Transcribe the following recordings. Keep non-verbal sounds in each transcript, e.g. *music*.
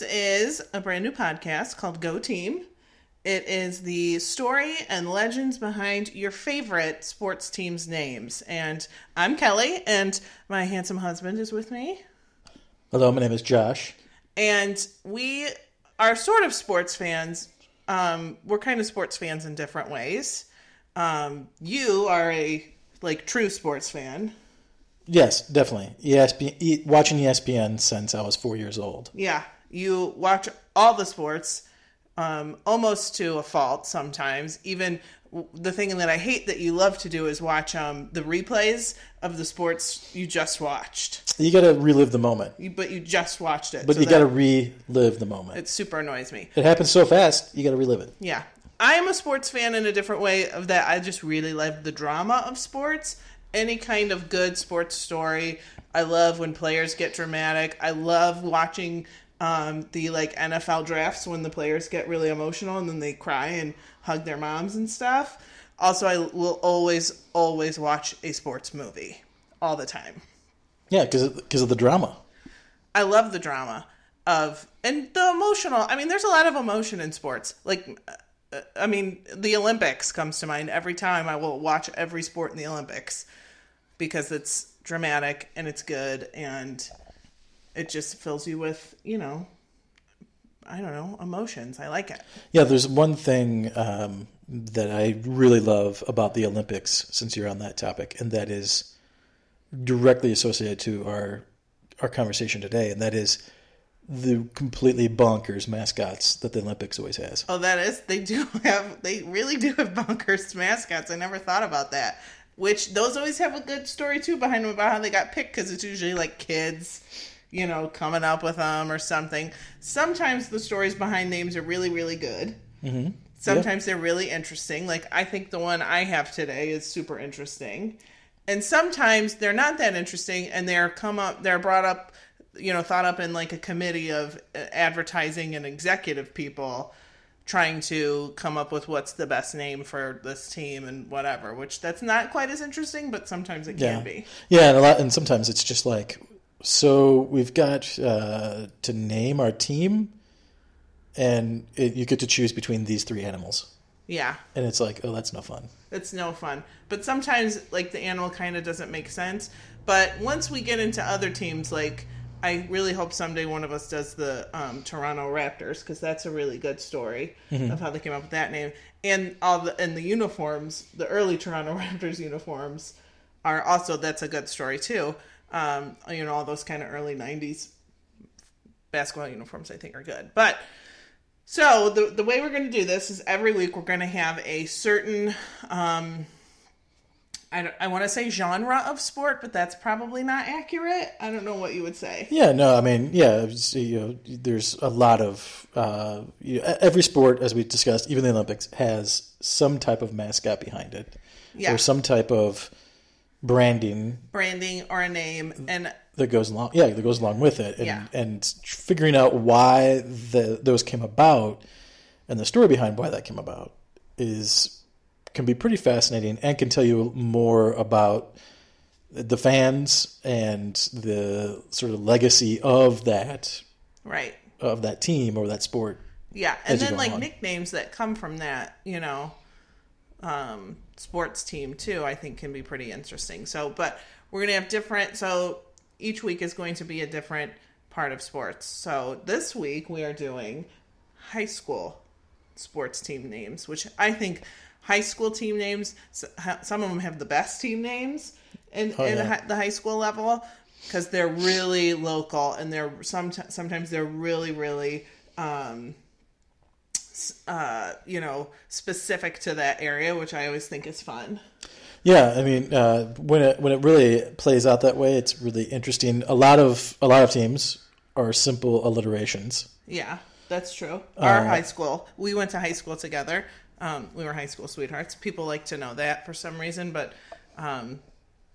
this is a brand new podcast called Go Team. It is the story and legends behind your favorite sports teams' names. And I'm Kelly, and my handsome husband is with me. Hello, my name is Josh. And we are sort of sports fans. Um, we're kind of sports fans in different ways. Um, you are a like true sports fan. Yes, definitely. ESPN, watching ESPN since I was four years old. Yeah, you watch all the sports, um, almost to a fault sometimes. Even the thing that I hate that you love to do is watch um, the replays of the sports you just watched. You got to relive the moment. You, but you just watched it. But so you got to relive the moment. It super annoys me. It happens so fast, you got to relive it. Yeah. I am a sports fan in a different way of that I just really love the drama of sports. Any kind of good sports story. I love when players get dramatic. I love watching um, the like NFL drafts when the players get really emotional and then they cry and hug their moms and stuff. Also, I will always, always watch a sports movie all the time. Yeah, because of the drama. I love the drama of and the emotional. I mean, there's a lot of emotion in sports. Like, uh, I mean, the Olympics comes to mind every time. I will watch every sport in the Olympics because it's dramatic and it's good and it just fills you with you know, I don't know, emotions. I like it. Yeah, there's one thing um, that I really love about the Olympics, since you're on that topic, and that is directly associated to our our conversation today, and that is the completely bonkers mascots that the Olympics always has. Oh, that is. They do have. They really do have bonkers mascots. I never thought about that. Which those always have a good story too behind them about how they got picked because it's usually like kids, you know, coming up with them or something. Sometimes the stories behind names are really really good. Mm-hmm. Sometimes they're really interesting. Like I think the one I have today is super interesting, and sometimes they're not that interesting, and they're come up. They're brought up you know thought up in like a committee of uh, advertising and executive people trying to come up with what's the best name for this team and whatever which that's not quite as interesting but sometimes it Yeah, can be yeah, and a lot, and sometimes it's just like, so we've got uh, to name our team, and it, you get to choose between these three animals, yeah. And it's like, oh, that's no fun. it's no fun. But sometimes like the animal kind of doesn't make sense. But once we get into other teams like i really hope someday one of us does the um, toronto raptors because that's a really good story of how they came up with that name. And all the and the uniforms the early toronto *laughs* raptors uniforms are also that's a good story too um, you know all those kind of early 90s basketball uniforms i think are good but so the the way we're going to do this is every week we're going to have a certain um I, I want to say genre of sport, but that's probably not accurate. I don't know what you would say. Yeah, no, I mean, yeah, you know, there's a lot of uh, you know, every sport, as we discussed, even the Olympics, has some type of mascot behind it, Yeah. or some type of branding Branding or a name, and that goes along. Yeah, that goes along with it, and Yeah. and figuring out why the those came about, and the story behind why that came about is can be pretty fascinating, and can tell you more about the fans and the sort of legacy of that right, of that team or that sport. yeah, and then like on. nicknames that come from that, you know, um, sports team too. I think can be pretty interesting. So, but we're gonna have different. So each week is going to be a different part of sports. So this week we are doing high school sports team names, which I think high school team names. Some of them have the best team names in, Oh, in yeah. the high school level because they're really local and they're some sometimes they're really really um, uh, you know specific to that area, which I always think is fun. Yeah, I mean, uh, when it when it really plays out that way, it's really interesting. A lot of a lot of teams are simple alliterations. Yeah, that's true. Our Uh, high school, we went to high school together. Um, we were high school sweethearts. People like to know that for some reason, but um,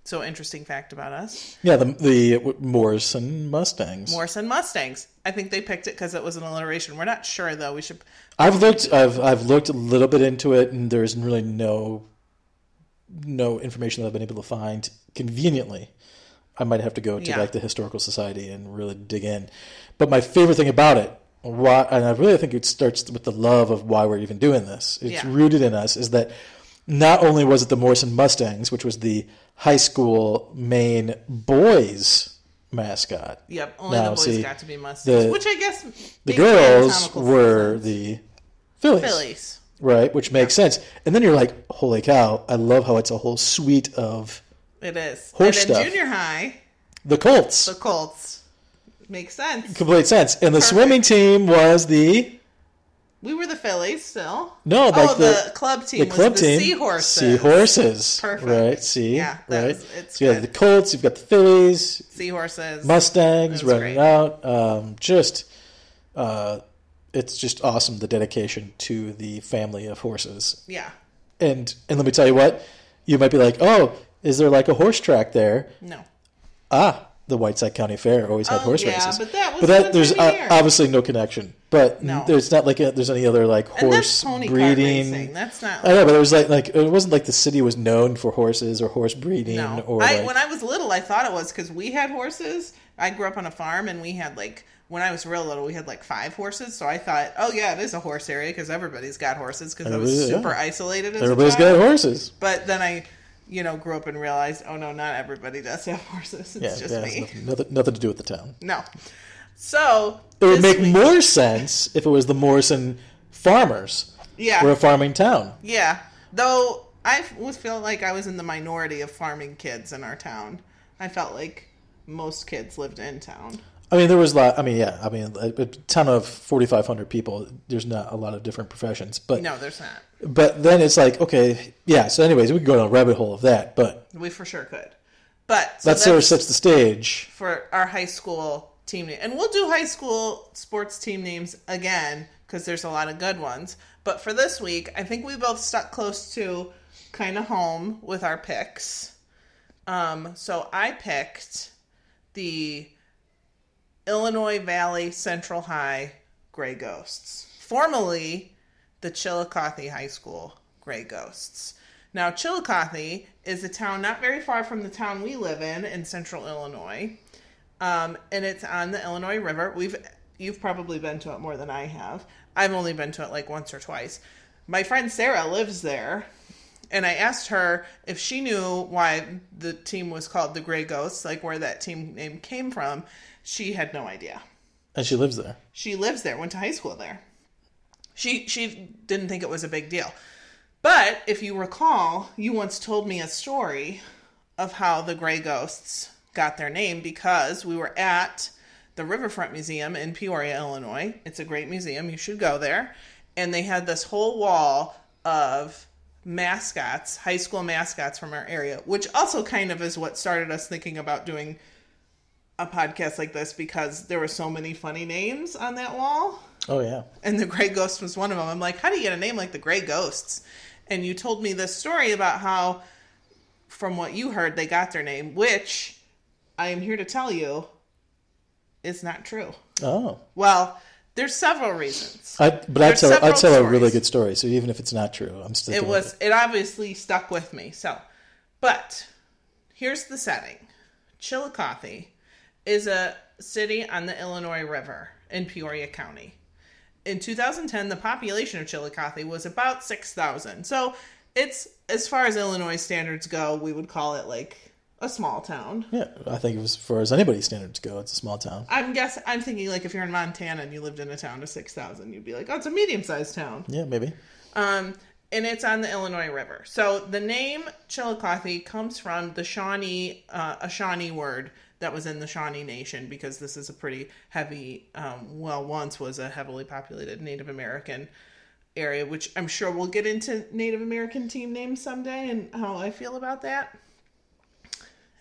so interesting fact about us: Yeah, the the Morrison Mustangs. Morrison Mustangs. I think they picked it because it was an alliteration. We're not sure though. We should. I've looked. I've I've looked a little bit into it, and there's really no no information that I've been able to find conveniently. I might have to go to Yeah. like the historical society and really dig in. But my favorite thing about it, why, and I really think it starts with the love of why we're even doing this. It's Yeah. rooted in us. Is that not only was it the Morrison Mustangs, which was the high school main boys mascot, Yep, only Now, the boys see, got to be Mustangs, the- which I guess the girls were the Phillies, Phillies. right? Which makes sense. And then you're like, holy cow! I love how it's a whole suite of It is. Horse and stuff. junior high, the Colts. the Colts. Makes sense. Complete sense. And the Perfect. swimming team was the We were the Phillies still. no, like oh, the, the, club team the was club the team Seahorses. Seahorses. Perfect. Right. See. Yeah, right. was- it's so you have the Colts. You've got the Phillies, Seahorses. Mustangs running great. out. Um, just, uh, it's just awesome the dedication to the family of horses. yeah. And and let me tell you what, you might be like, oh, is there like a horse track there? No. Ah, the Whiteside County Fair always had Oh, horse yeah, races. but that but that there's uh, obviously no connection. But No. there's not like a, there's any other like horse breeding. That's not. I know, but it was like like it wasn't like the city was known for horses or horse breeding No, or I, like, when I was little, I thought it was because we had horses. I grew up on a farm, and we had like when I was real little, we had like five horses. So I thought, oh yeah, it is a horse area because everybody's got horses. Because I was Everybody- yeah. super isolated as everybody's got horses. But then I, you know, grew up and realized, oh no, not everybody does have *laughs* horses. It's Yeah, just me. nothing, nothing, nothing to do with the town. No. So It would make week- more sense if it was the Morrison farmers. Yeah. We're a farming town. Yeah. Though I was feel like I was in the minority of farming kids in our town. I felt like most kids lived in town. I mean, there was a lot. I mean, yeah. I mean, a, a town of forty five hundred people. There's not a lot of different professions, but No, there's not. but then it's like okay, yeah. So, anyways, we could go down a rabbit hole of that, but We for sure could. But so that sort of sets the stage. for our high school team name. And we'll do high school sports team names again because there's a lot of good ones. But for this week, I think we both stuck close to kind of home with our picks. Um, so I picked the Illinois Valley Central High Gray Ghosts, formerly the Chillicothe High School Gray Ghosts. Now, Chillicothe is a town not very far from the town we live in in central Illinois, um, and it's on the Illinois River. We've you've probably been to it more than I have. I've only been to it like once or twice. My friend Sarah lives there, and I asked her if she knew why the team was called the Gray Ghosts, like where that team name came from. She had no idea. And she lives there. She lives there, went to high school there. She she didn't think it was a big deal. But if you recall, you once told me a story of how the Gray Ghosts got their name because we were at the Riverfront Museum in Peoria, Illinois. It's a great museum. You should go there. And they had this whole wall of mascots, high school mascots from our area, which also kind of is what started us thinking about doing a podcast like this because there were so many funny names on that wall. Oh yeah. And the Gray Ghost was one of them. I'm like, how do you get a name like the Gray Ghosts? And you told me this story about how, from what you heard, they got their name, which I am here to tell you is not true. Oh. Well, there's several reasons. I, but I There's tell I several tell a really good story. So even if it's not true, I'm still. it was it obviously stuck with me so but here's the setting chillicothe is a city on the illinois river in peoria county in 2010 the population of chillicothe was about 6000 so it's as far as illinois standards go we would call it like a small town Yeah, I think as far as anybody's standards go. It's a small town. i'm guess i'm thinking like if you're in montana and you lived in a town of 6000 you'd be like oh it's a medium-sized town Yeah, maybe. Um, and it's on the Illinois River. So the name Chillicothe comes from the Shawnee, uh, a Shawnee word that was in the Shawnee Nation because this is a pretty heavy, um, well, once was a heavily populated Native American area, which I'm sure we'll get into Native American team names someday and how I feel about that.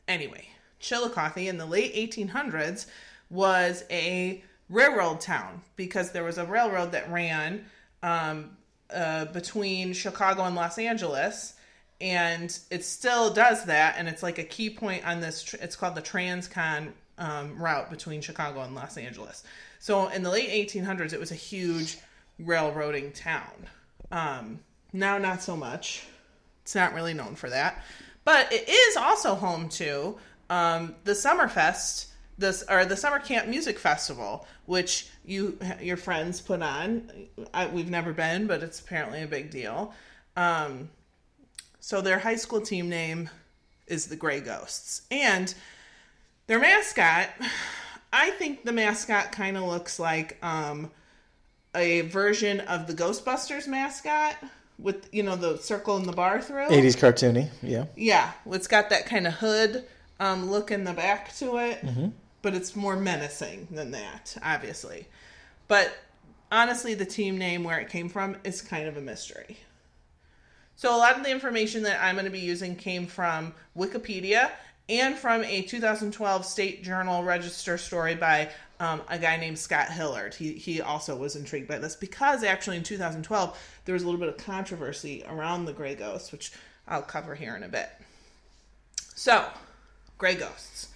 Anyway, Chillicothe in the late 1800s was a railroad town because there was a railroad that ran um, uh, between Chicago and Los Angeles, and it still does that. And it's like a key point on this. Tr- it's called the Transcon um, route between Chicago and Los Angeles. So in the late 1800s, it was a huge railroading town. Um, now, not so much. It's not really known for that. But it is also home to um, the Summerfest this or the summer camp music festival, which you your friends put on. I, we've never been, but it's apparently a big deal. Um, so their high school team name is the Gray Ghosts, and their mascot. I think the mascot kind of looks like um, a version of the Ghostbusters mascot with you know the circle and the bar through. 80s cartoony, yeah. Yeah, it's got that kind of hood um, look in the back to it, but it's more menacing than that, obviously. But honestly, the team name where it came from is kind of a mystery. So a lot of the information that I'm going to be using came from Wikipedia and from a 2012 State Journal Register story by um, a guy named Scott Hilyard. He he also was intrigued by this because actually in 2012 there was a little bit of controversy around the gray ghost, which I'll cover here in a bit. So, gray ghosts.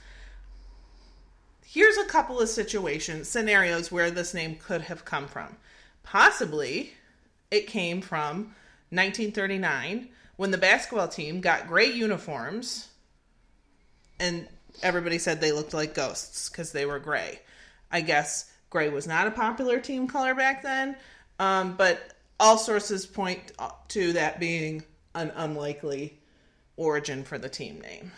Here's a couple of situations, scenarios where this name could have come from. Possibly it came from 1939 when the basketball team got gray uniforms and everybody said they looked like ghosts because they were gray. I guess gray was not a popular team color back then, um, but all sources point to that being an unlikely origin for the team name.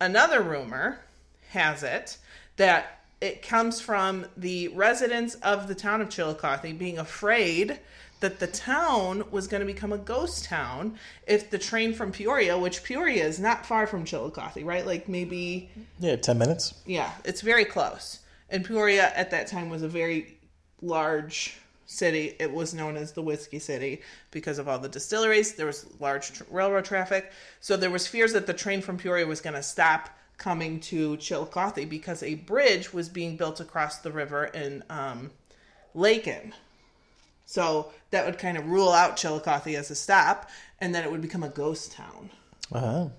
Another rumor has it that it comes from the residents of the town of Chillicothe being afraid that the town was going to become a ghost town if the train from Peoria, which Peoria is not far from Chillicothe, right? Like maybe Yeah, 10 minutes. yeah, it's very close. And Peoria at that time was a very large city. It was known as the Whiskey City because of all the distilleries. There was large tr- railroad traffic. So there was fears that the train from Peoria was going to stop coming to Chillicothe because a bridge was being built across the river in um, Lacon. So that would kind of rule out Chillicothe as a stop, and then it would become a ghost town. Uh-huh.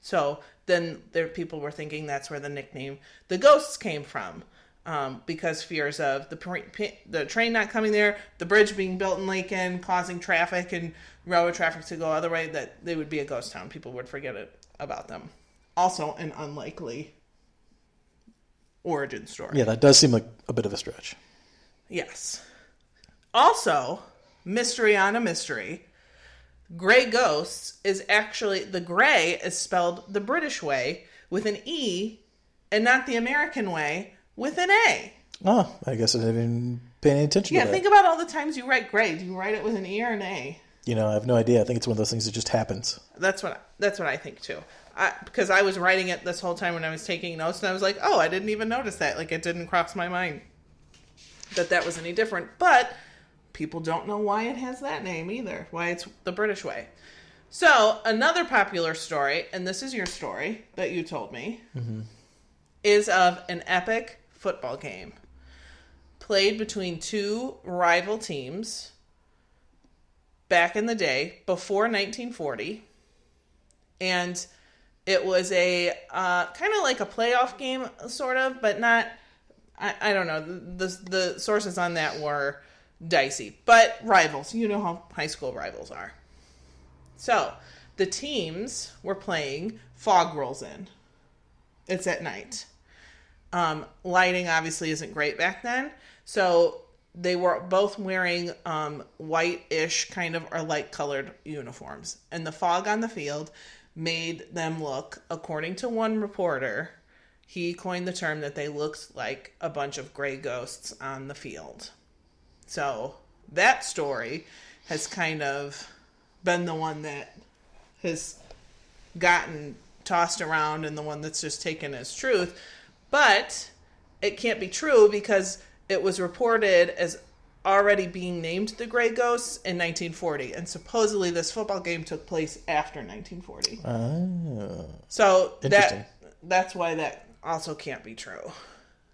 So then there people were thinking that's where the nickname the ghosts came from. Um, because fears of the the train not coming there, the bridge being built in Lacon, causing traffic and railroad traffic to go other way, that they would be a ghost town. People would forget it about them. Also, an unlikely origin story. Yeah, that does seem like a bit of a stretch. Yes. Also, mystery on a mystery. Gray Ghosts is actually the gray is spelled the British way with an E and not the American way with an A. Oh, I guess I didn't even pay any attention Yeah, to that. think about all the times you write gray. Do you write it with an E or an A? you know, I have no idea. I think it's one of those things that just happens. That's what that's what I think too. I, because I was writing it this whole time when I was taking notes, and I was like, "Oh, I didn't even notice that. Like, it didn't cross my mind that that was any different." But people don't know why it has that name either. Why it's the British way. So another popular story, and this is your story that you told me, is of an epic football game played between two rival teams back in the day before 1940 and it was a uh, kind of like a playoff game sort of but not I, I don't know the, the sources on that were dicey. But rivals you know how high school rivals are. So the teams were playing fog rolls in. It's at night. Um, lighting obviously isn't great back then. So they were both wearing um, white-ish kind of or light colored uniforms. And the fog on the field made them look according to one reporter he coined the term that they looked like a bunch of gray ghosts on the field so that story has kind of been the one that has gotten tossed around and the one that's just taken as truth but it can't be true because it was reported as already being named the Gray Ghosts in 1940, and supposedly this football game took place after 1940. Ah. So that that's why that also can't be true.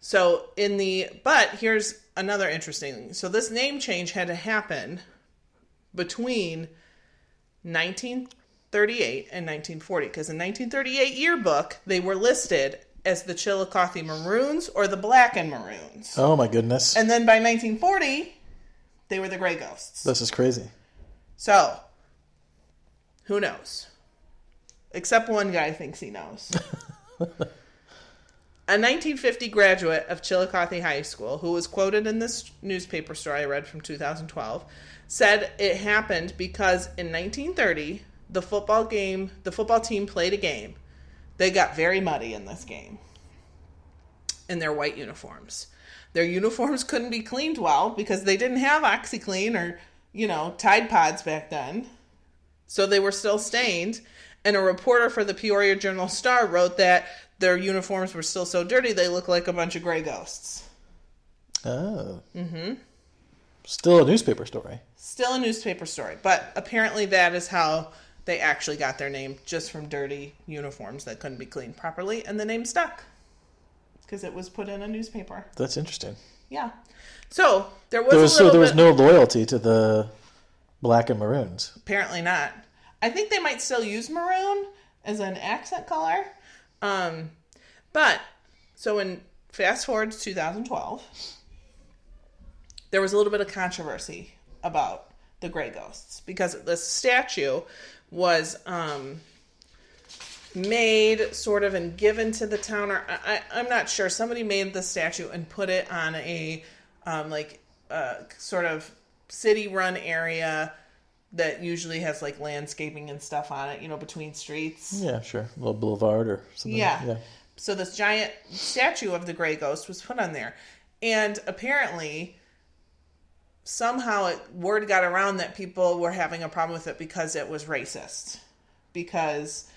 So in the but here's another interesting. So this name change had to happen between 1938 and 1940 because in 1938 yearbook they were listed as the Chillicothe Maroons or the Black and Maroons. Oh my goodness. And then by 1940 they were the Gray Ghosts. this is crazy. So, who knows? Except one guy thinks he knows. *laughs* a 1950 graduate of Chillicothe High School, who was quoted in this newspaper story I read from 2012, said it happened because in 1930 the football game, the football team played a game. They got very muddy in this game in their white uniforms. Their uniforms couldn't be cleaned well because they didn't have OxiClean or, you know, Tide Pods back then. So they were still stained. And a reporter for the Peoria Journal Star wrote that their uniforms were still so dirty they looked like a bunch of gray ghosts. Oh. Mm-hmm. Still a newspaper story. Still a newspaper story, but apparently that is how they actually got their name just from dirty uniforms that couldn't be cleaned properly, and the name stuck because it was put in a newspaper. That's interesting. Yeah. So there was, There was a so there was bit- no loyalty to the black and maroons. Apparently not. I think they might still use maroon as an accent color. Um, but so in fast forward to 2012, there was a little bit of controversy about the gray ghosts because the statue was um, made sort of and given to the town or I, I, i'm not sure. Somebody made the statue and put it on a um, like uh, sort of city run area that usually has like landscaping and stuff on it you know between streets Yeah, sure. A little boulevard or something. yeah. Yeah. So this giant statue of the gray ghost was put on there. And apparently somehow it, word got around that people were having a problem with it because it was racist. Because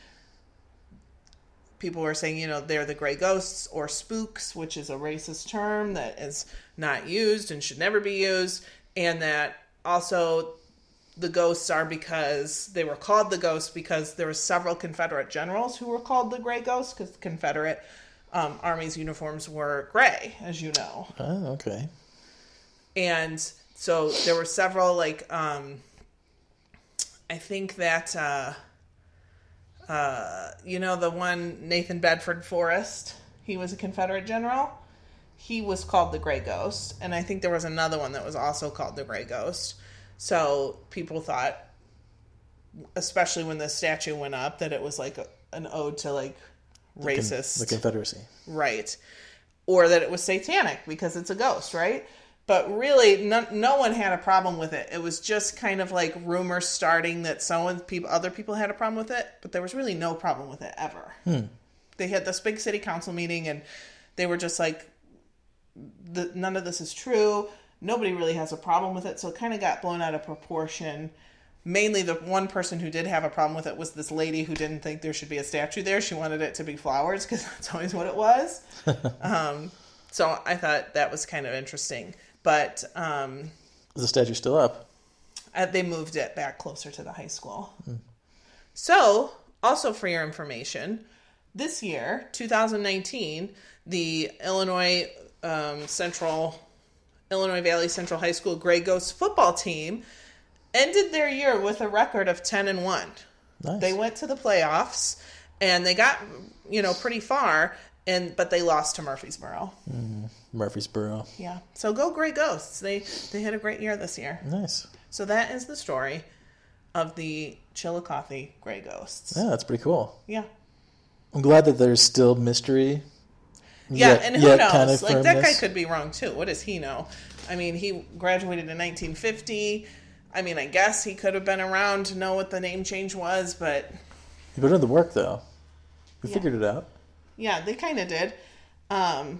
people were saying, you know, they're the gray ghosts or spooks, which is a racist term that is not used and should never be used, and that also the ghosts are because they were called the ghosts because there were several Confederate generals who were called the gray ghosts because the Confederate um, army's uniforms were gray, as you know. Oh, okay. and so there were several like um i think that uh uh you know the one nathan bedford forrest he was a confederate general. He was called the gray ghost and i think there was another one that was also called the gray ghost so people thought especially when the statue went up that it was like a, an ode to like Con- racist the Confederacy. right. Or that it was satanic because it's a ghost right? But really no, no one had a problem with it. It was just kind of like rumors starting that someone people other people had a problem with it but there was really no problem with it ever. Hmm. They had this big city council meeting and they were just like the, none of this is true nobody really has a problem with it. So it kind of got blown out of proportion. Mainly the one person who did have a problem with it was this lady who didn't think there should be a statue there. She wanted it to be flowers because *laughs* that's always what it was. *laughs* Um, so i thought that was kind of interesting. But um, Is the statue still up? uh, they moved it back closer to the high school. So, also for your information, this year, 2019, the Illinois um, Central, Illinois Valley Central High School Gray Ghost football team ended their year with a record of 10 and 1. Nice. They went to the playoffs and they got, you know, pretty far and but they lost to Murphysboro. Mm-hmm. Murphysboro. Yeah. So go Gray Ghosts. They they had a great year this year. Nice. So that is the story of the Chillicothe Gray Ghosts. Yeah, that's pretty cool. Yeah. I'm glad that there's still mystery. Yeah, yet- and who knows? kind of like that guy could be wrong too. What does he know? I mean, he graduated in 1950. I mean, I guess he could have been around to know what the name change was, but You put in the work though. We Yeah. figured it out. yeah, they kind of did. Um,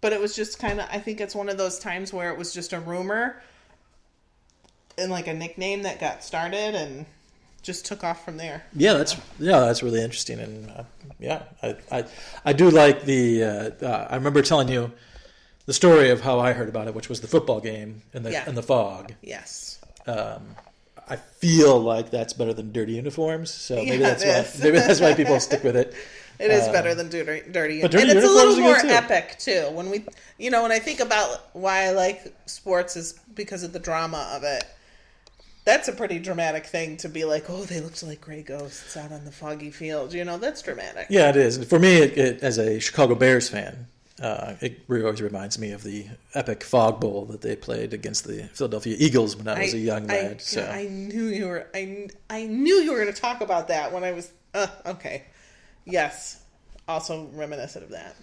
but it was just kind of. I think it's one of those times where it was just a rumor and like a nickname that got started and just took off from there. Yeah, that's yeah, that's really interesting, and uh, yeah, I, I I do like the. Uh, uh, I remember telling you the story of how I heard about it, which was the football game in the Yeah. in the fog. Yes. Um, I feel like that's better than dirty uniforms, so maybe Yeah, that's why maybe that's why people *laughs* stick with it. It is better than dirty, dirty. but dirty and it's a little more too. epic too. When we, you know, when I think about why I like sports is because of the drama of it. That's a pretty dramatic thing to be like, oh, they looked like gray ghosts out on the foggy field. You know, that's dramatic. Yeah, it is. And for me, it, it, as a Chicago Bears fan, uh, it always reminds me of the epic fog bowl that they played against the Philadelphia Eagles when I was a young I, lad. so I knew you were. I, I knew you were going to talk about that when I was. Uh, okay, yes. Also reminiscent of that.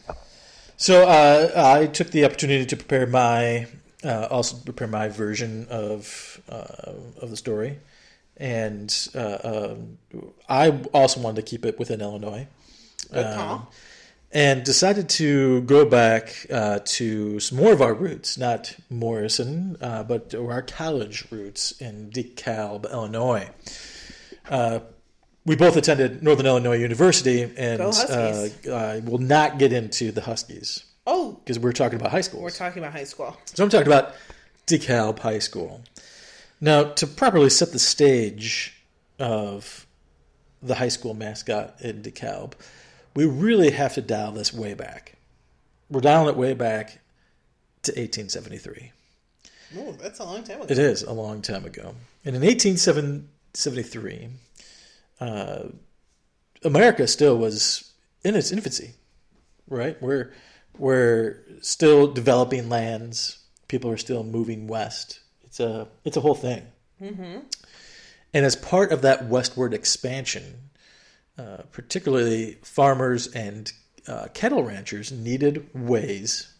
So uh, I took the opportunity to prepare my, uh, also prepare my version of uh, of the story, and uh, um, I also wanted to keep it within Illinois. Good Um, and decided to go back uh, to some more of our roots, not Morrison, uh, but our college roots in DeKalb, Illinois. Uh, we both attended Northern Illinois University, and uh, I will not get into the Huskies oh, because we're talking about high schools. we're talking about high school. So I'm talking about DeKalb High School. Now, to properly set the stage of the high school mascot in DeKalb, we really have to dial this way back. We're dialing it way back to 1873. Oh, that's a long time ago. It is a long time ago. And in 1873, uh, America still was in its infancy, right? We're, we're still developing lands. People are still moving west. It's a, it's a whole thing. Mm-hmm. And as part of that westward expansion, uh, particularly farmers and uh, cattle ranchers needed ways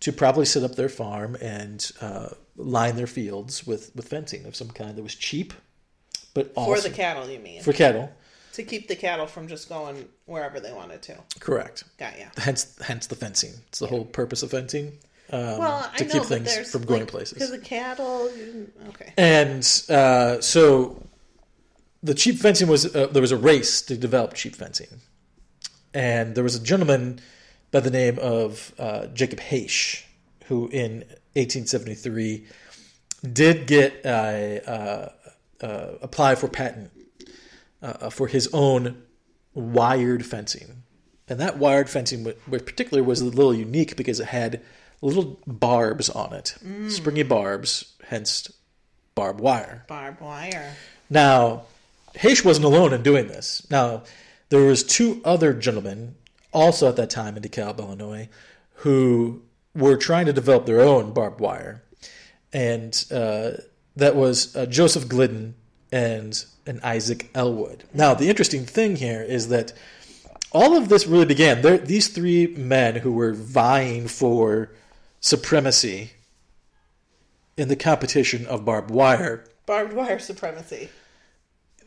to probably set up their farm and uh, line their fields with, with fencing of some kind that was cheap, but For the cattle, you mean? for cattle. To keep the cattle from just going wherever they wanted to. Correct. Got ya. Hence, hence the fencing. It's the whole purpose of fencing um, Well, I to know, keep things from going like, places. Because the cattle, okay. And uh, so the cheap fencing was uh, there was a race to develop cheap fencing, and there was a gentleman by the name of uh, Jacob Haish who in 1873 did get uh, uh, uh, apply for patent uh, for his own wired fencing, and that wired fencing, wa- particularly, was a little unique because it had little barbs on it, springy barbs, hence barbed wire. Barbed wire. Now, Haish wasn't alone in doing this. Now, there was two other gentlemen also at that time in DeKalb, Illinois, who were trying to develop their own barbed wire, and uh, that was uh, Joseph Glidden and and Isaac Elwood. Now, the interesting thing here is that all of this really began. There, these three men who were vying for supremacy in the competition of barbed wire Barbed wire supremacy.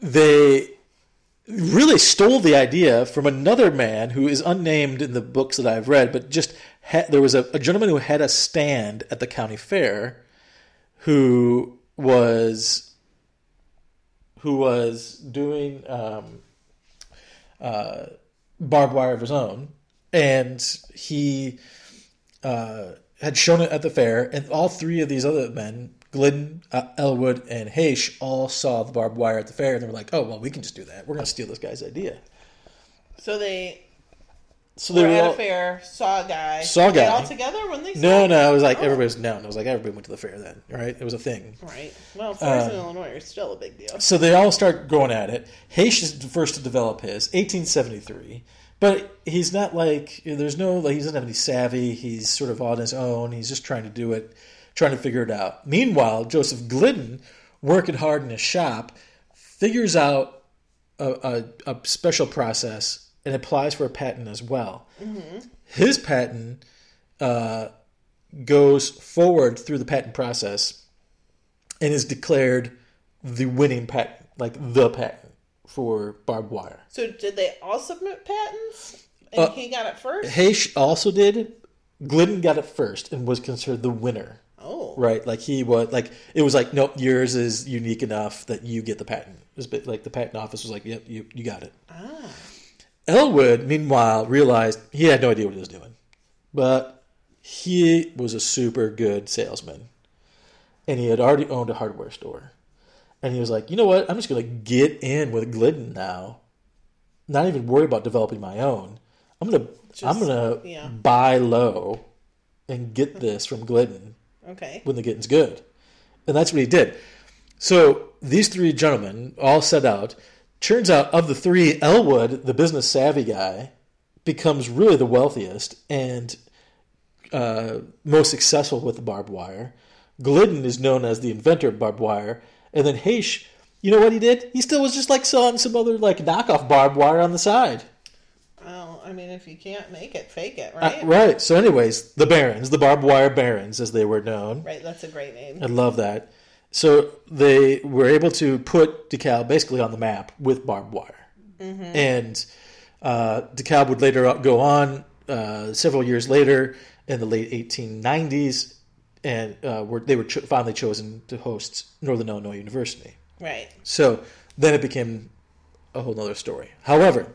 they really stole the idea from another man who is unnamed in the books that I've read, but just had, there was a, a gentleman who had a stand at the county fair who was who was doing um, uh, barbed wire of his own, and he uh, had shown it at the fair, and all three of these other men, Glidden, uh, Elwood, and Haish, all saw the barbed wire at the fair, and they were like, "Oh, well, we can just do that. We're going to steal this guy's idea." So they So they were at all, a fair, saw a guy. Saw a Were guy. all together when they saw no, it? no, it was like Oh. everybody was no, it was like everybody went to the fair then, right? It was a thing. Right. Well, fairs Uh, in Illinois are still a big deal. So they all start going at it. Haish is the first to develop his, 1873. But he's not like there's no like he doesn't have any savvy. He's sort of on his own. He's just trying to do it, trying to figure it out. Meanwhile, Joseph Glidden, working hard in his shop, figures out a, a, a special process and applies for a patent as well. His patent uh, goes forward through the patent process and is declared the winning patent, like the patent for barbed wire. So did they all submit patents? And Uh, he got it first? Haish also did. Glidden got it first and was considered the winner. Oh. Right, like he was like it was like nope, yours is unique enough that you get the patent. It was like the patent office was like, yep, you you got it. Ah. Elwood, meanwhile, realized he had no idea what he was doing, but he was a super good salesman, and he had already owned a hardware store, and he was like, you know what, I'm just gonna get in with Glidden now, not even worry about developing my own. I'm gonna I'm gonna yeah. buy low, and get this from Glidden Okay. when the getting's good. And that's what he did. So these three gentlemen all set out. Turns out, of the three, Elwood, the business savvy guy, becomes really the wealthiest and uh, most successful with the barbed wire. Glidden is known as the inventor of barbed wire. And then Haish, you know what he did? He still was just like selling some other like knockoff barbed wire on the side. Well, I mean, if you can't make it, fake it, Uh, right? right. So, anyways, the Barons, the barbed wire Barons, as they were known. Right, that's a great name. I love that. So they were able to put DeKalb basically on the map with barbed wire, and uh, DeKalb would later go on uh, several years later in the late 1890s, and uh, were, they were cho- finally chosen to host Northern Illinois University. Right. So then it became a whole other story. However,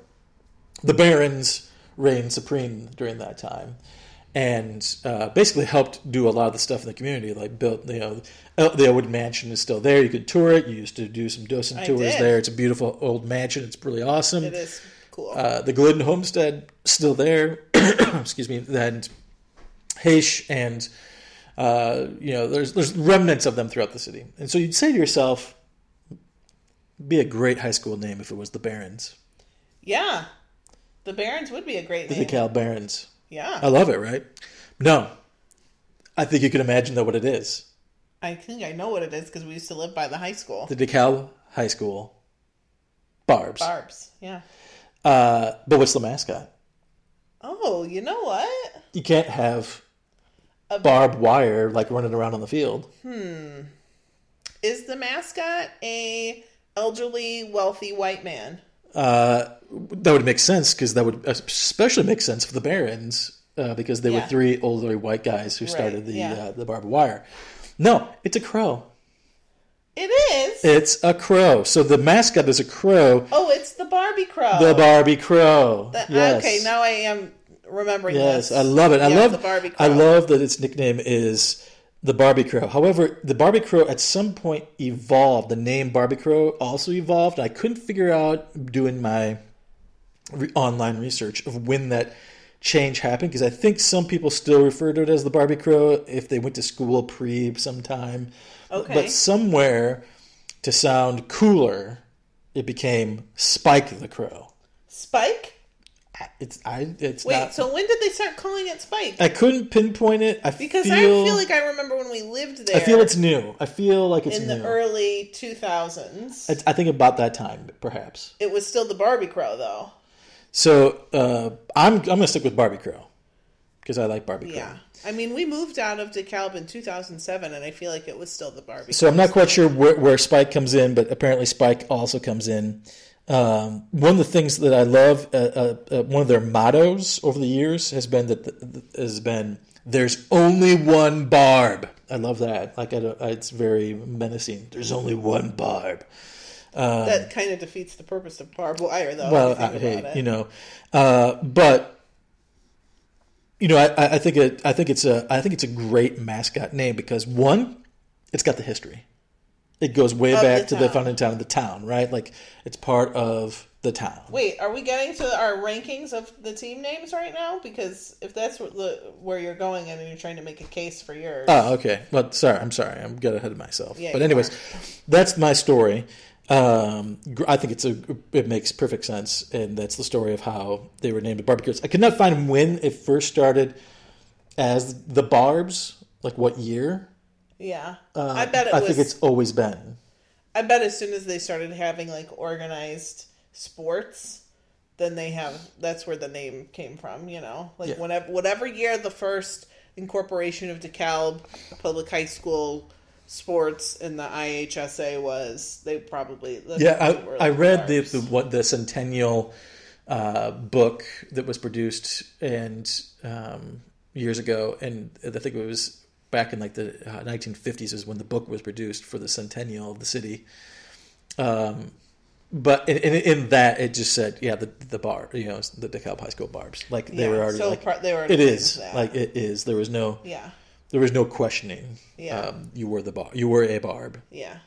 the barons reigned supreme during that time and uh, basically helped do a lot of the stuff in the community. Like built, you know, the Elwood Mansion is still there. You could tour it. You used to do some docent I tours did. there. It's a beautiful old mansion. It's really awesome. It is cool. Uh, the Glidden Homestead still there. *coughs* Excuse me. And Haish and uh, you know, there's there's remnants of them throughout the city. And so you'd say to yourself, be a great high school name if it was the Barons, yeah. The Barons would be a great name. DeKalb Barons. I love it, right? No, I think you can imagine though what it is. I think I know what it is because we used to live by the high school. The DeKalb High School Barbs. Barbs. Yeah. Uh, but what's the mascot? Oh, you know what? You can't have A- barbed wire like running around on the field. Hmm. Is the mascot a elderly, wealthy white man? Uh, that would make sense because that would especially make sense for the Barons uh, because they were three older white guys who started the yeah. uh, the barbed wire. No, it's a crow. It is. It's a crow. So the mascot is a crow. oh, it's the Barbie Crow. The Barbie Crow. That- yes. Okay, now I am remembering Yes, this. I love it. I love the Barbie Crow. I love that its nickname is the Barbie Crow. However, the Barbie Crow at some point evolved. The name Barbie Crow also evolved. I couldn't figure out doing my re- online research of when that change happened because I think some people still refer to it as the Barbie Crow if they went to school pre sometime. Okay. But somewhere to sound cooler, it became Spike the Crow. Spike. It's I. It's Wait, not. so when did they start calling it Spike? I couldn't pinpoint it. I because feel, I feel like I remember when we lived there. I feel it's new. I feel like it's new. in new. the early 2000s. I, I think about that time, perhaps. it was still the Barbie Crow, though. So uh, I'm I'm gonna stick with Barbie Crow because I like Barbie Crow. Yeah. I mean, we moved out of DeKalb in 2007, and I feel like it was still the Barbie. So I'm not quite sure where, where Spike comes in, but apparently Spike also comes in. Um, one of the things that I love, uh, uh, uh, one of their mottos over the years has been that the, has been "There's only one Barb." I love that. Like I don't, it's very menacing. There's only one Barb. that kind of defeats the purpose of barbed wire, though. well, I, hey, you know, uh, but you know, I, I I think it, I think it's a, I think it's a great mascot name because one, it's got the history. It goes way Of back the to the founding town of the town, right? Like it's part of the town. Wait, are we getting to our rankings of the team names right now? Because if that's where you're going and you're trying to make a case for yours, Oh, okay. Well, sorry, I'm sorry. I'm getting ahead of myself. Yeah, but anyways, are. that's my story. Um, I think it's a it makes perfect sense, and that's the story of how they were named the Barbecues. I could not find when it first started as the Barbs, like what year. Yeah, Uh, I bet it I was. think it's always been. I bet as soon as they started having like organized sports, then they have that's where the name came from. You know, like Yeah. whenever whatever year the first incorporation of DeKalb Public High School sports in the IHSA was, they probably Yeah, what they were, I, I read the, the what the centennial uh, book that was produced and um, years ago, and I think it was back in like the uh, 1950s is when the book was produced for the centennial of the city. Um, but in, in, in that, it just said, yeah, the the bar, you know, the DeKalb High School Barbs, like they Yeah, were already so like, part- they were it is that. like it is. There was no yeah. there was no questioning. Yeah. um, you were the bar, you were a Barb. Yeah.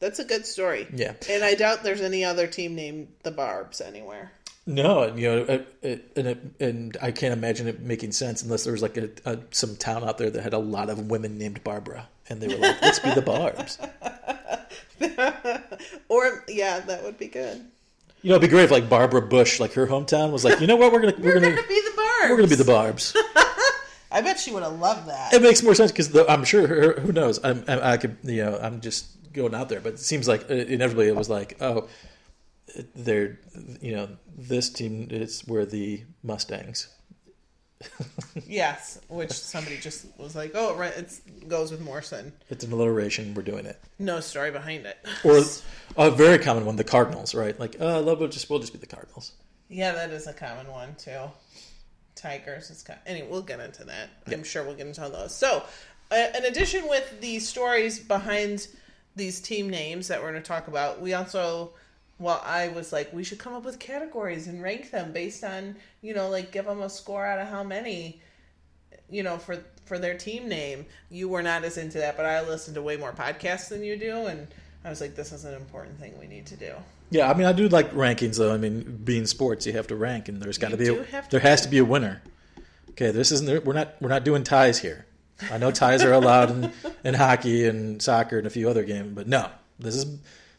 That's a good story. Yeah. And I doubt there's any other team named the Barbs anywhere. No, and, you know, it, it, and it, and I can't imagine it making sense unless there was like a, a some town out there that had a lot of women named Barbara, and they were like, "Let's be the Barbs." *laughs* or yeah, that would be good. You know, it'd be great if like Barbara Bush, like her hometown, was like, "You know what? We're gonna we're, We're gonna, gonna be the Barbs. we're gonna be the Barbs." *laughs* I bet she would have loved that. it makes more sense because I'm sure her, who knows. I'm, I, I could you know I'm just going out there, but it seems like uh, inevitably it was like, oh, they're you know this team is where the Mustangs. Yes, which somebody just was like, "Oh, right, it goes with Morrison." It's an alliteration. We're doing it. No story behind it. Or *laughs* a very common one, the Cardinals, right? Like, uh, love will just we'll just be the Cardinals. Yeah, that is a common one too. Tigers is kind. Of, Anyway, we'll get into that. I'm sure we'll get into all those. So, uh, in addition with the stories behind these team names that we're going to talk about, we also, well, I was like, we should come up with categories and rank them based on, you know, like give them a score out of how many, you know, for for their team name. You were not as into that, but I listened to way more podcasts than you do, and I was like, this is an important thing we need to do. Yeah, I mean, I do like rankings though. I mean, being sports, you have to rank, and there's got to be a, there has to be a winner. Okay, this isn't we're not we're not doing ties here. I know ties are allowed in, in hockey and soccer and a few other games, but no, this is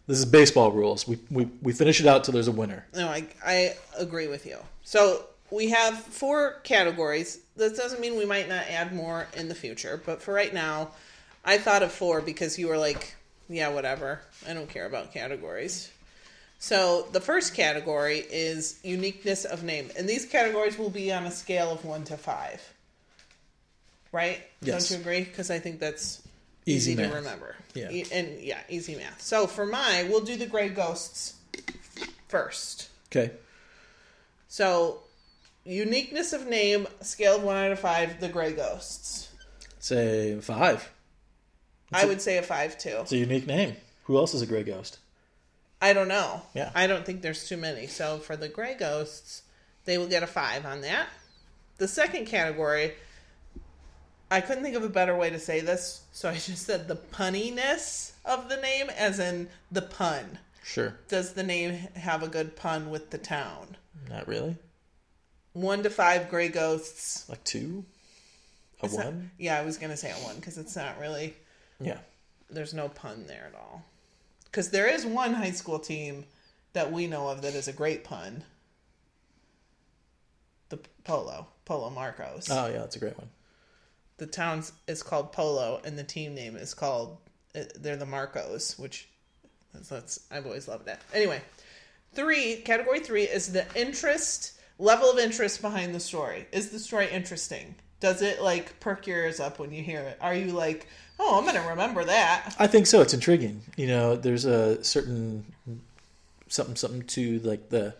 this is baseball rules. We we, we finish it out till there's a winner. No, I, I agree with you. So we have four categories. This doesn't mean we might not add more in the future, but for right now, I thought of four because you were like, yeah, whatever. I don't care about categories. So the first category is uniqueness of name, and these categories will be on a scale of one to five. Right? Yes. Don't you agree? Because I think that's Easy easy, to remember. Yeah. E- and yeah, easy math. So for my, we'll do the gray ghosts first. Okay, So, uniqueness of name, scale of one out of five, the gray ghosts. say five. I would say a five too. It's a unique name. Who else is a gray ghost? I don't know. Yeah. I don't think there's too many. So for the gray ghosts, they will get a five on that. The second category, I couldn't think of a better way to say this, so I just said the punniness of the name, as in the pun. Sure, Does the name have a good pun with the town? not really. One to five gray ghosts. Like two, a It's not- one. yeah, I was gonna say a one because it's not really. Yeah, there's no pun there at all. Because there is one high school team that we know of that is a great pun. The Polo, Polo Marcos. oh yeah, that's a great one. The town is called Polo, and the team name is called. uh, They're the Marcos, which that's, that's I've always loved that. Anyway, three category three is the interest level of interest behind the story. Is the story interesting? Does it like perk your ears up when you hear it? Are you like, oh, I'm gonna remember that? I think so. It's intriguing. You know, there's a certain something something to like the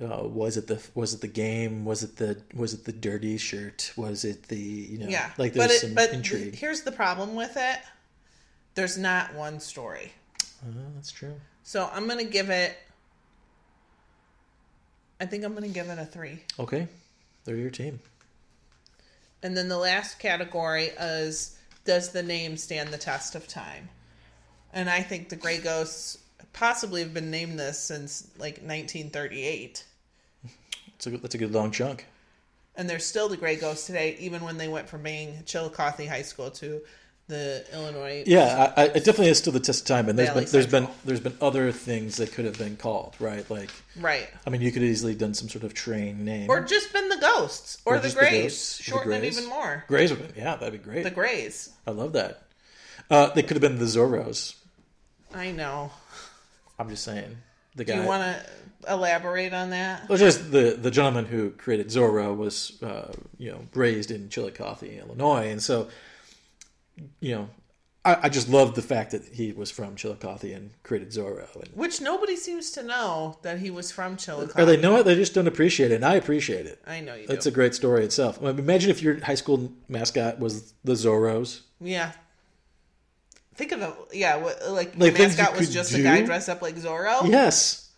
uh, was it the was it the game? Was it the was it the dirty shirt? Was it the you know Yeah, like but there's it, some but intrigue. here's the problem with it. There's not one story, Oh, that's true. so I'm gonna give it. I think I'm gonna give it a three. Okay, they're your team. And then the last category is does the name stand the test of time? And I think the Grey Ghosts possibly have been named this since like 1938. It's a good, that's a good long chunk. And they're still the Grey Ghosts today, even when they went from being Chillicothe High School to the Illinois. Yeah, I, I, it definitely is still the test of time. And there's Valley been there's been there's been other things that could have been called right. Like Right. I mean, you could have easily done some sort of train name Or just been the Ghosts. Or, Or the Greys. Shorten it even more. Grays. would be- Yeah, that'd be great. The Greys. I love that. Uh, they could have been the Zorros. I know. I'm just saying. The Do you want to elaborate on that? Well, just the the gentleman who created Zorro was, uh, you know, raised in Chillicothe, Illinois, and so, you know, I, I just love the fact that he was from Chillicothe and created Zorro. And, Which nobody seems to know that he was from Chillicothe. or they know it, they just don't appreciate it, and I appreciate it. I know you do. It's a great story itself. I mean, imagine if your high school mascot was the Zorros. Yeah. Think of it. Yeah, what, like, Like, the mascot was just do? a guy dressed up like Zorro. Yes,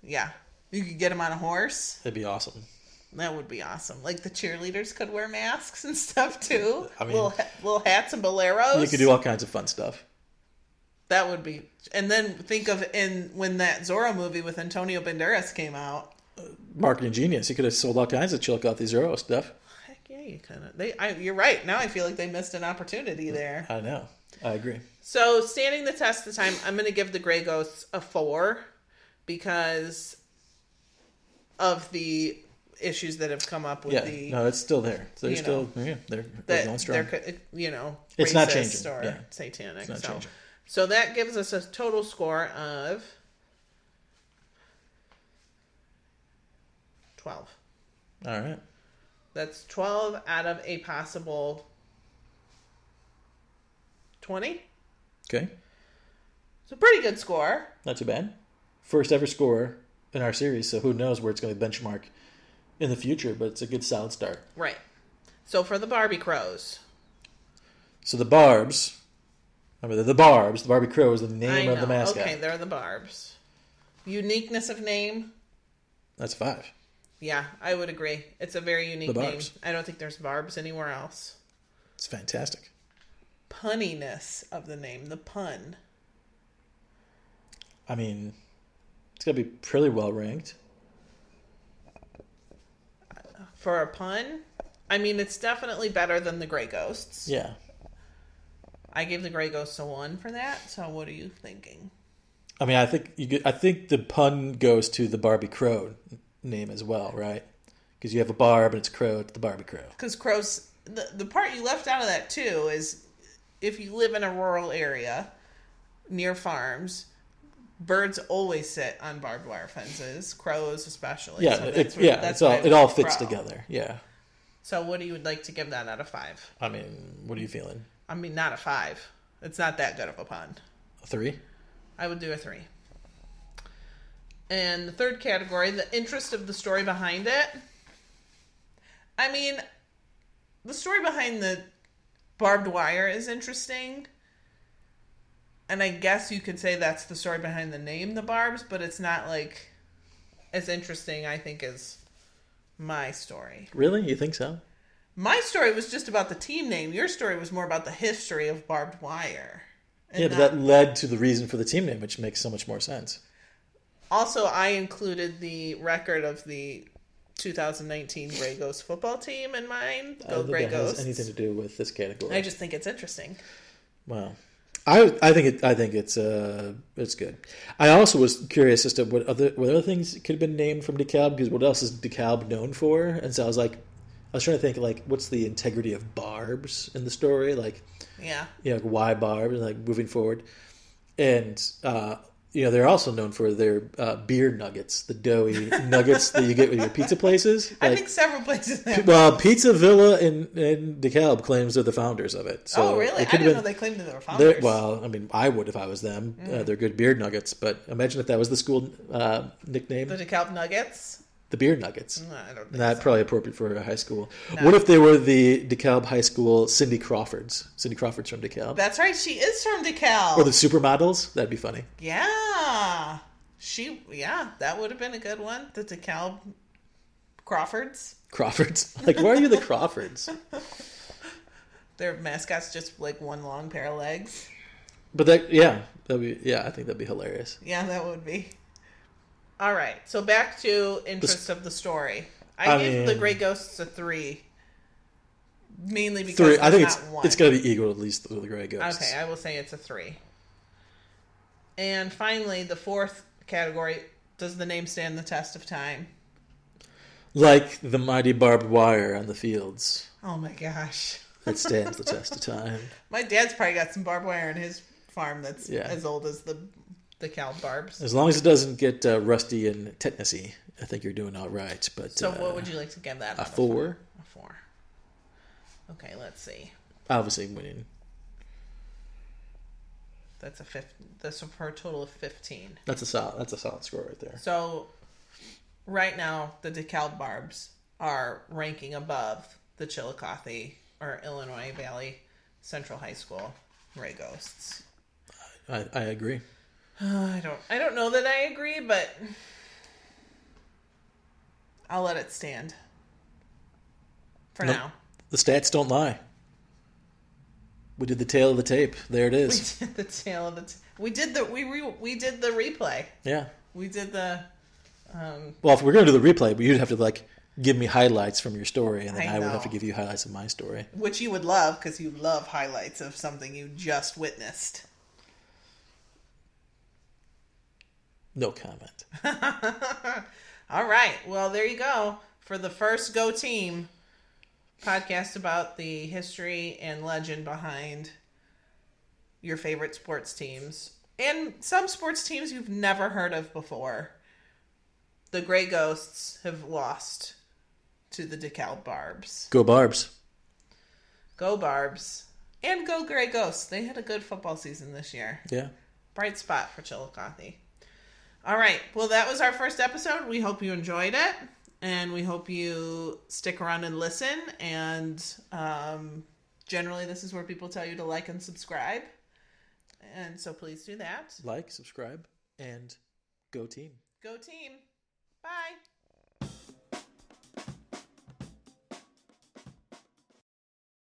Yeah. You could get him on a horse. that'd be awesome. That would be awesome. Like the cheerleaders could wear masks and *laughs* stuff too. I mean- little ha- little hats and boleros. You could do all kinds of fun stuff. that would be. And then think of in when that Zorro movie with Antonio Banderas came out. Uh, marketing genius. He could have sold all kinds of Chillicothe Zorro stuff. Heck yeah, you kind of. They. I, you're right. Now I feel like they missed an opportunity there. I know. I agree. So, standing the test of time, I'm going to give the Grey Ghosts a four because of the issues that have come up with Yeah, the no, it's still there. So they're still know, yeah, they're, they're going they're you know It's not changing, or yeah. satanic. not so, changing. so that gives us a total score of 12. All right. That's 12 out of a possible 20. Okay. It's a pretty good score. Not too bad. First ever score in our series, so who knows where it's going to benchmark in the future, but it's a good solid start. Right. So for the Barbie Crows, So the Barbs, remember they're the Barbs, the Barbie Crow is the name of the mascot. Okay, they're the Barbs. Uniqueness of name. That's five. Yeah, I would agree. It's a very unique name. I don't think there's Barbs anywhere else. It's fantastic. Punniness of the name, the pun. I mean, it's going to be pretty well ranked. For a pun, I mean, it's definitely better than the Grey Ghosts. Yeah. I gave the Grey Ghosts a one for that. So what are you thinking? I mean, I think you get, I think the pun goes to the Barbie Crow name as well, right? Because you have a barb and it's crow, it's the Barbie Crow. Because crows, the the part you left out of that too is if you live in a rural area near farms, birds always sit on barbed wire fences. Crows, especially. Yeah, So it, what- yeah, that's it's all it all fits crow. together. Yeah. So what do you would like to give that out of five? I mean, what are you feeling? I mean, not a five. It's not that good of a pun. A three? I would do a three. And the third category, the interest of the story behind it. I mean, the story behind the barbed wire is interesting. And I guess you could say that's the story behind the name, the Barbs, but it's not like as interesting, I think, as my story. Really? You think so? My story was just about the team name. Your story was more about the history of barbed wire. Yeah, but not- that led to the reason for the team name, which makes so much more sense. Also, I included the record of the 2019 Grey Ghost football team in mine. I Go Grey think that has Ghosts. anything to do with this category. I just think it's interesting. Wow. I I think it I think it's uh it's good. I also was curious as to what other what other things could have been named from DeKalb because what else is DeKalb known for? And so I was like, I was trying to think like what's the integrity of barbs in the story? Like Yeah. you know like why barbs like moving forward, and uh, you know they're also known for their uh, beer nuggets, the doughy *laughs* nuggets that you get with your pizza places. I Like, think several places have. well, Pizza Villa in, in DeKalb claims they're the founders of it. So oh, really? it I didn't been- know they claimed that they were founders. well, I mean, I would if I was them. Mm. Uh, they're good beer nuggets, but imagine if that was the school uh, nickname, the the, DeKalb Nuggets? Beer nuggets. No, I don't think Not so. probably appropriate for a high school. No. What if they were the DeKalb High School Cindy Crawfords? Cindy Crawford's from DeKalb. That's right. She is from DeKalb. or the supermodels? That'd be funny. yeah. She, yeah, that would have been a good one. The DeKalb Crawfords. Crawfords. *laughs* Like, why are you the Crawfords? *laughs* Their mascot's just like one long pair of legs. But that, yeah, that'd be, yeah, I think that'd be hilarious. Yeah, that would be. All right, so back to interest of the story. I, I the mean- Grey Ghosts a three, mainly because Three. I think it's one. it's to be equal at least to the Grey Ghosts. okay. I will say it's a three. And finally, the fourth category: Does the name stand the test of time? Like the mighty barbed wire on the fields Oh my gosh, It stands the *laughs* test of time. my dad's probably got some barbed wire in his farm that's Yeah. as old as the the cow barbs. As long as it doesn't get uh, rusty and tetanusy, I think you're doing all right. But So, uh, what would you like to give that? a four? A four. Okay, let's see. Obviously winning. That's a fifth. That's for a total of fifteen. That's a solid. That's a solid score right there. So, right now, the DeKalb Barbs are ranking above the Chillicothe or Illinois Valley Central High School Grey Ghosts. I, I agree. *sighs* I don't. I don't know that I agree, but I'll let it stand for now. The stats don't lie. We did the tail of the tape. There it *laughs* is. We did the tail of the. T- we did the we re- we did the replay. Yeah. We did the. Um, Well, if we're gonna do the replay, but you'd have to like give me highlights from your story, and then I I, would have to give you highlights of my story. which you would love because you love highlights of something you just witnessed. No comment. *laughs* All right. Well, there you go for the first Go Team podcast about the history and legend behind your favorite sports teams and some sports teams you've never heard of before. the Gray Ghosts have lost to the DeKalb Barbs. Go Barbs. Go Barbs. And go Gray Ghosts. They had a good football season this year. Yeah. Bright spot for Chillicothe. All right. Well, that was our first episode. We hope you enjoyed it. And we hope you stick around and listen. And um, generally, this is where people tell you to like and subscribe. And so please do that. Like, subscribe, and go team. Go team.